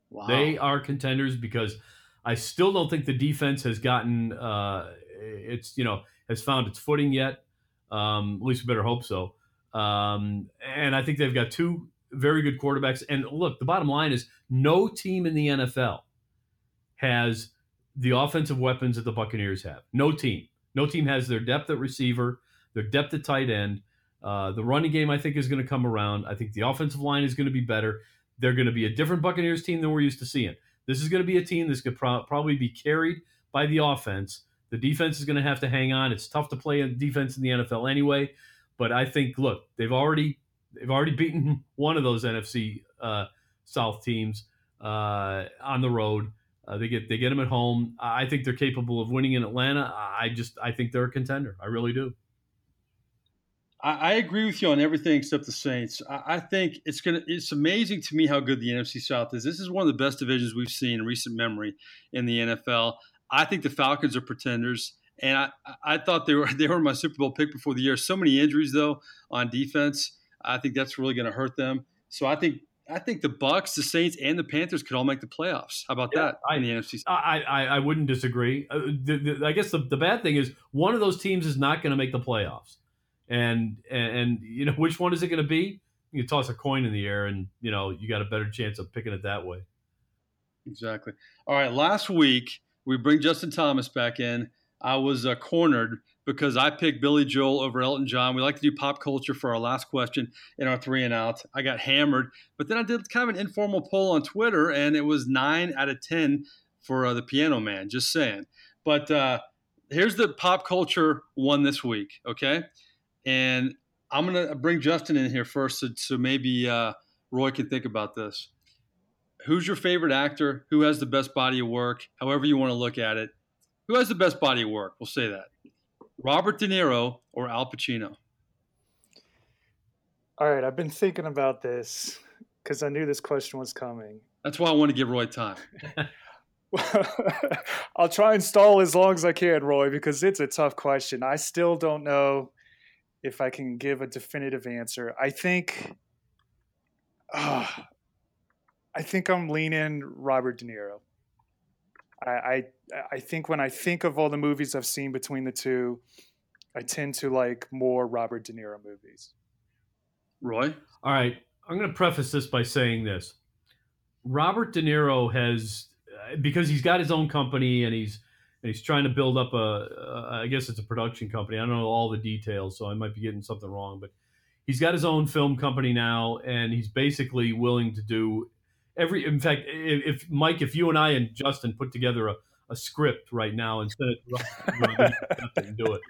Wow. They are contenders because I still don't think the defense has gotten uh, it's you know has found its footing yet. Um, at least we better hope so. Um, and I think they've got two very good quarterbacks. And look, the bottom line is no team in the NFL has the offensive weapons that the Buccaneers have. No team. No team has their depth at receiver, their depth at tight end. Uh, the running game, I think, is going to come around. I think the offensive line is going to be better. They're going to be a different Buccaneers team than we're used to seeing. This is going to be a team that's going to pro- probably be carried by the offense. The defense is going to have to hang on. It's tough to play in defense in the NFL anyway. But I think, look, they've already they've already beaten one of those NFC uh, South teams uh, on the road. Uh, they get they get them at home. I think they're capable of winning in Atlanta. I just I think they're a contender. I really do. I, I agree with you on everything except the Saints. I, I, think it's gonna. It's amazing to me how good the NFC South is. This is one of the best divisions we've seen in recent memory in the NFL. I think the Falcons are pretenders, and I I thought they were they were my Super Bowl pick before the year. So many injuries though on defense. I think that's really going to hurt them. So I think I think the Bucs, the Saints, and the Panthers could all make the playoffs. How about yeah, that I, in the NFC? I, I, I wouldn't disagree. Uh, the, the, I guess the, the bad thing is one of those teams is not going to make the playoffs, and, and you know which one is it going to be? You toss a coin in the air, and you know you got a better chance of picking it that way. Exactly. All right. Last week we bring Justin Thomas back in. I was uh, cornered because I picked Billy Joel over Elton John. We like to do pop culture for our last question in our three and out. I got hammered, but then I did kind of an informal poll on Twitter, and it was nine out of 10 for uh, the Piano Man, just saying. But uh, here's the pop culture one this week, okay? And I'm gonna bring Justin in here first, so, so maybe uh, Roy can think about this. Who's your favorite actor? Who has the best body of work? However you want to look at it. Who has the best body of work? We'll say that. Robert De Niro or Al Pacino? All right, I've been thinking about this because I knew this question was coming. That's why I want to give Roy time. I'll try and stall as long as I can, Roy, because it's a tough question. I still don't know if I can give a definitive answer. I think, uh, I think I'm leaning Robert De Niro. I, I I think when I think of all the movies I've seen between the two, I tend to like more Robert De Niro movies. Roy? All right. I'm going to preface this by saying this. Robert De Niro has, because he's got his own company and he's and he's trying to build up a, a, I guess it's a production company. I don't know all the details, so I might be getting something wrong, but he's got his own film company now, and he's basically willing to do every. In fact, if, if Mike, if you and I and Justin put together a, a script right now and send it, and do it.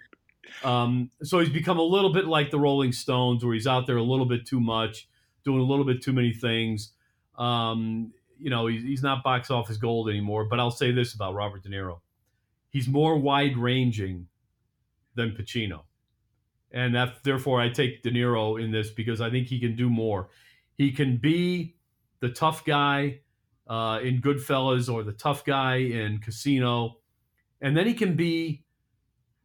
Um, so he's become a little bit like the Rolling Stones, where he's out there a little bit too much, doing a little bit too many things. Um, you know, he's, he's not box office gold anymore. But I'll say this about Robert De Niro: he's more wide ranging than Pacino, and that therefore I take De Niro in this because I think he can do more. He can be the tough guy uh, in Goodfellas or the tough guy in Casino, and then he can be,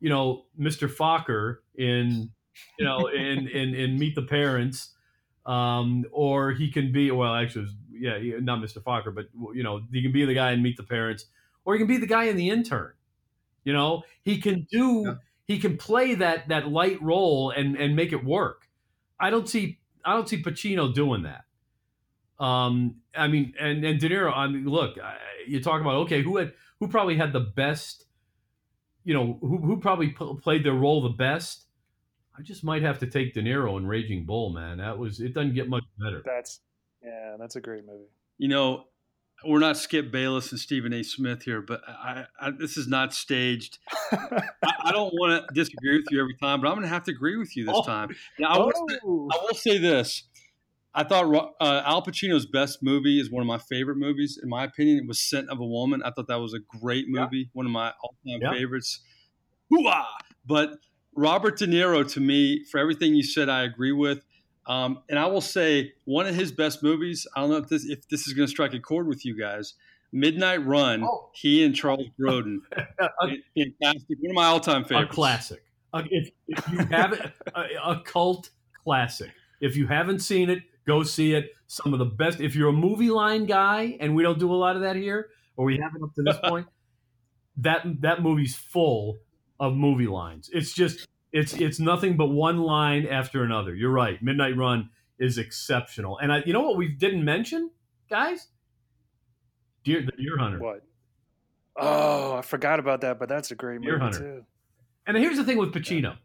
you know, Mr. Focker in, you know, in in in Meet the Parents, um, or he can be well, actually, yeah, not Mr. Focker, but you know, he can be the guy in Meet the Parents, or he can be the guy in The Intern. You know, he can do, yeah. he can play that that light role and and make it work. I don't see I don't see Pacino doing that. Um, I mean, and and De Niro. I mean, look, you talk about okay, who had who probably had the best, you know, who who probably p- played their role the best. I just might have to take De Niro in Raging Bull, man. That was it. Doesn't get much better. That's yeah, that's a great movie. You know, we're not Skip Bayless and Stephen A. Smith here, but I, I, this is not staged. I, I, don't want to disagree with you every time, but I'm going to have to agree with you this oh. time. Now, I, will say, I will say this. I thought uh, Al Pacino's best movie is one of my favorite movies. In my opinion, it was Scent of a Woman. I thought that was a great movie, yeah. one of my all-time yeah. favorites. Hoo-ah! But Robert De Niro, to me, for everything you said, I agree with. Um, and I will say one of his best movies. I don't know if this if this is going to strike a chord with you guys. Midnight Run. Oh. He and Charles Grodin. fantastic. One of my all-time favorites. A classic. Uh, if, if, you have it, a, a cult classic. If you haven't seen it, Go see it. Some of the best. If you're a movie line guy, and we don't do a lot of that here, or we haven't up to this point, that that movie's full of movie lines. It's just it's it's nothing but one line after another. You're right. Midnight Run is exceptional. And I, you know what we didn't mention, guys? Deer the Deer Hunter. What? Oh, I forgot about that, but that's a great Deer movie Hunter. too. And here's the thing with Pacino.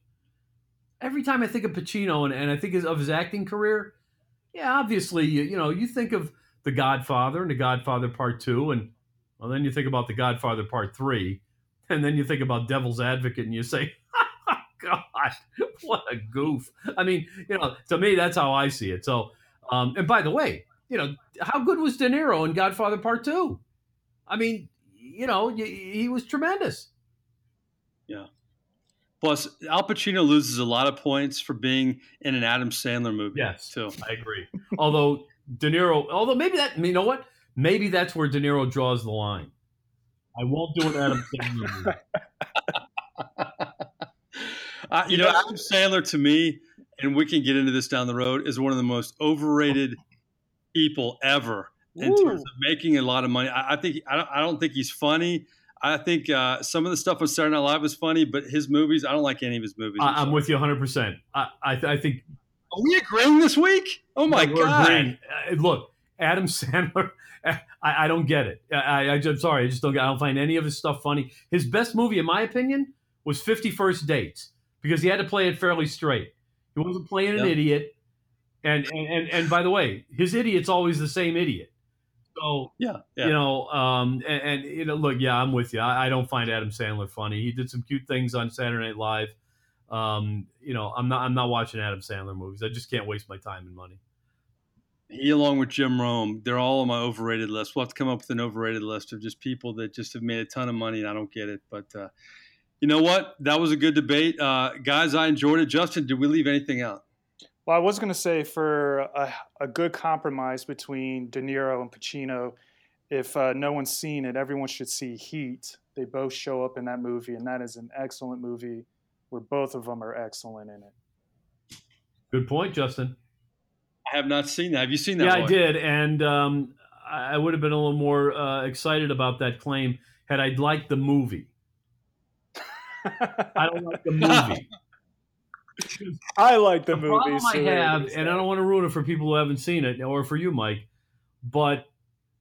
Every time I think of Pacino and, and I think of his acting career, yeah, obviously, you, you know, you think of The Godfather and The Godfather Part Two, and well, then you think about The Godfather Part Three, and then you think about Devil's Advocate, and you say, God, what a goof. I mean, you know, to me, that's how I see it. So, um, and by the way, you know, how good was De Niro in Godfather Part Two? I mean, you know, he was tremendous. Yeah. Plus, Al Pacino loses a lot of points for being in an Adam Sandler movie. Yes, too. I agree. although De Niro, although maybe that, you know what? Maybe that's where De Niro draws the line. I won't do an Adam Sandler movie. uh, you know, Adam Sandler to me, and we can get into this down the road, is one of the most overrated people ever in Ooh. terms of making a lot of money. I, I think I don't, I don't think he's funny. I think uh, some of the stuff on Saturday Night Live was funny, but his movies, I don't like any of his movies. I, am with you 100. percent I, I, I think. Are we agreeing this week? Oh my no, god! Uh, look, Adam Sandler. I, I don't get it. I, I, am sorry. I just don't. I don't find any of his stuff funny. His best movie, in my opinion, was Fifty First Dates because he had to play it fairly straight. He wasn't playing an yep. idiot. And, and and and by the way, his idiot's always the same idiot. So yeah, yeah. you know, um, and, and, you know, look, yeah, I'm with you. I, I, don't find Adam Sandler funny. He did some cute things on Saturday Night Live, Um, you know, I'm not I'm not watching Adam Sandler movies. I just can't waste my time and money. He, along with Jim Rome, they're all on my overrated list. We'll have to come up with an overrated list of just people that just have made a ton of money, and I don't get it. But uh, you know what? That was a good debate, uh, guys. I enjoyed it. Justin, did we leave anything out? Well, I was going to say for a, a, good compromise between De Niro and Pacino, if uh, no one's seen it, everyone should see Heat. They both show up in that movie, and that is an excellent movie where both of them are excellent in it. Good point, Justin. I have not seen that. Have you seen that? Yeah, boy? I did, and um, I would have been a little more uh, excited about that claim had I liked the movie. I don't like the movie. I like the, the movie. Problem I have, and I don't want to ruin it for people who haven't seen it, or for you, Mike, but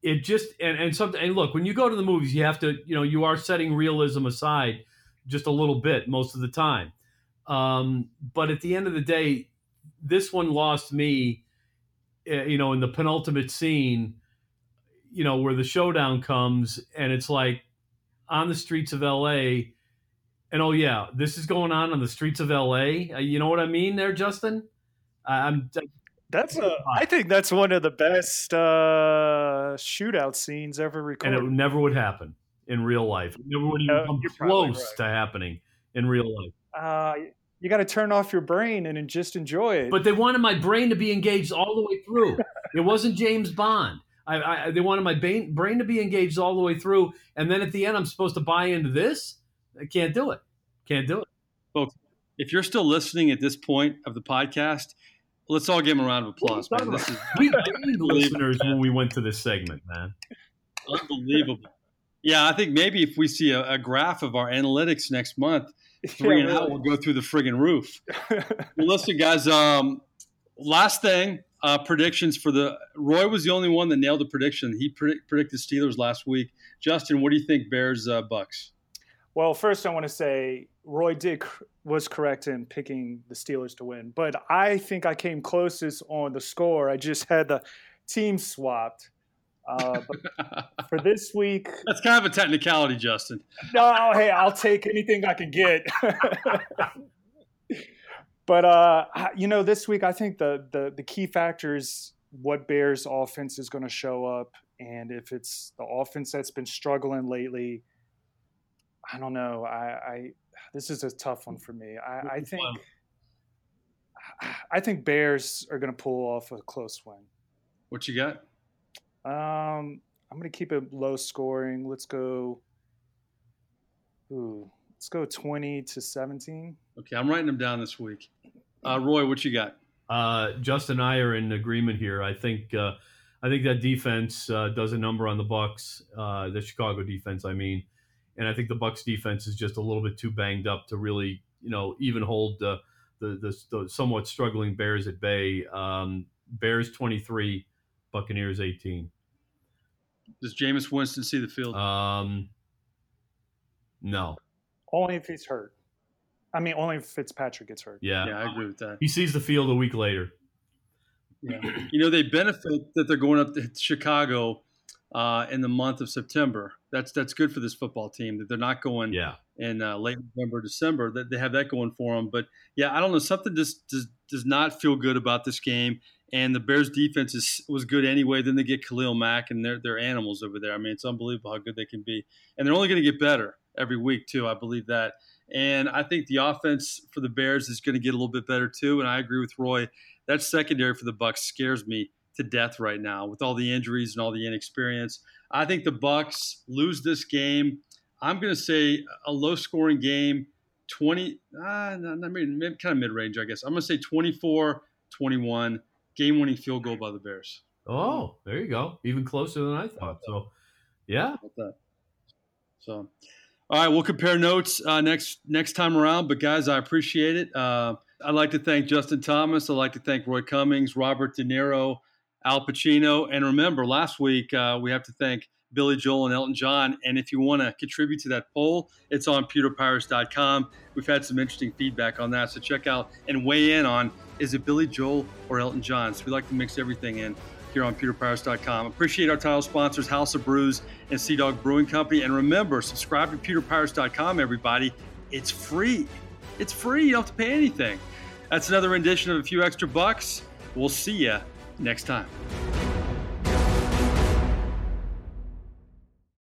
it just and and something. And look, when you go to the movies, you have to, you know, you are setting realism aside just a little bit most of the time. Um, but at the end of the day, this one lost me. Uh, you know, in the penultimate scene, you know, where the showdown comes, and it's like on the streets of L.A and oh yeah, this is going on on the streets of L.A. Uh, you know what I mean, there, Justin? I'm. That's a. I think that's one of the best uh, shootout scenes ever recorded. And it never would happen in real life. It never would even Uh, come close right. to happening in real life. Uh, you got to turn off your brain and just enjoy it. But they wanted my brain to be engaged all the way through. it wasn't James Bond. I, I, they wanted my brain, brain to be engaged all the way through, and then at the end, I'm supposed to buy into this. I can't do it. Can't do it. Folks, If you're still listening at this point of the podcast, let's all give him a round of applause, man. This is We gained listeners when we went to this segment, man. unbelievable. Yeah, I think maybe if we see a, a graph of our analytics next month, Yeah, three and out will go through the friggin' roof. Well, listen, guys. Um, last thing, uh, predictions for the Roy was the only one that nailed a prediction. He predict, predicted Steelers last week. Justin, what do you think? Bears, uh, Bucs. Well, first I want to say Roy did cr- was correct in picking the Steelers to win, but I think I came closest on the score. I just had the team swapped. Uh, but for this week, That's kind of a technicality, Justin. no, hey, I'll take anything I can get. but uh, you know, this week I think the the the key factor is what Bears offense is going to show up, and if it's the offense that's been struggling lately, I don't know. I, I this is a tough one for me. I, I think I think Bears are going to pull off a close win. What you got? Um, I'm going to keep it low scoring. Let's go. Ooh, let's go 20 to 17. Okay, I'm writing them down this week. Uh, Roy, what you got? Uh, Justin and I are in agreement here. I think uh, I think that defense uh, does a number on the Bucs, uh, the Chicago defense. I mean, and I think the Bucs defense is just a little bit too banged up to really, you know, even hold the the, the, the somewhat struggling Bears at bay. Um, Bears 23, Buccaneers 18. Does Jameis Winston see the field? Um, no, Only if he's hurt. I mean, only if Fitzpatrick gets hurt. yeah. yeah, I agree with that. he sees the field a week later. Yeah. You know, they benefit that they're going up to Chicago uh, in the month of September. That's that's good for this football team that they're not going Yeah, in uh, late November, December. That they have that going for them. But yeah, I don't know. Something just does, does not feel good about this game. And the Bears defense is, was good anyway. Then they get Khalil Mack and they're, they're animals over there. I mean, it's unbelievable how good they can be. And they're only going to get better every week, too. I believe that. And I think the offense for the Bears is going to get a little bit better, too. And I agree with Roy. That secondary for the Bucs scares me to death right now with all the injuries and all the inexperience. I think the Bucs lose this game. I'm going to say a low scoring game, 20, uh, not, not maybe, maybe kind of mid range, I guess. I'm going to say 24 21, game winning field goal by the Bears. Oh, there you go. Even closer than I thought. So, yeah. That? So, all right, we'll compare notes uh, next next time around. But guys, I appreciate it. Uh, I'd like to thank Justin Thomas. I'd like to thank Roy Cummings, Robert De Niro, Al Pacino, and remember, last week uh, we have to thank Billy Joel and Elton John. And if you want to contribute to that poll, it's on pewterpirates.com. We've had some interesting feedback on that, so check out and weigh in on is it Billy Joel or Elton John. So we like to mix everything in here on pewterpirates.com. Appreciate our title sponsors, House of Brews and Sea Dog Brewing Company. And remember, subscribe to pewterpirates.com, everybody. It's free. it's free. You don't have to pay anything. That's another rendition of a few extra bucks. We'll see you next time.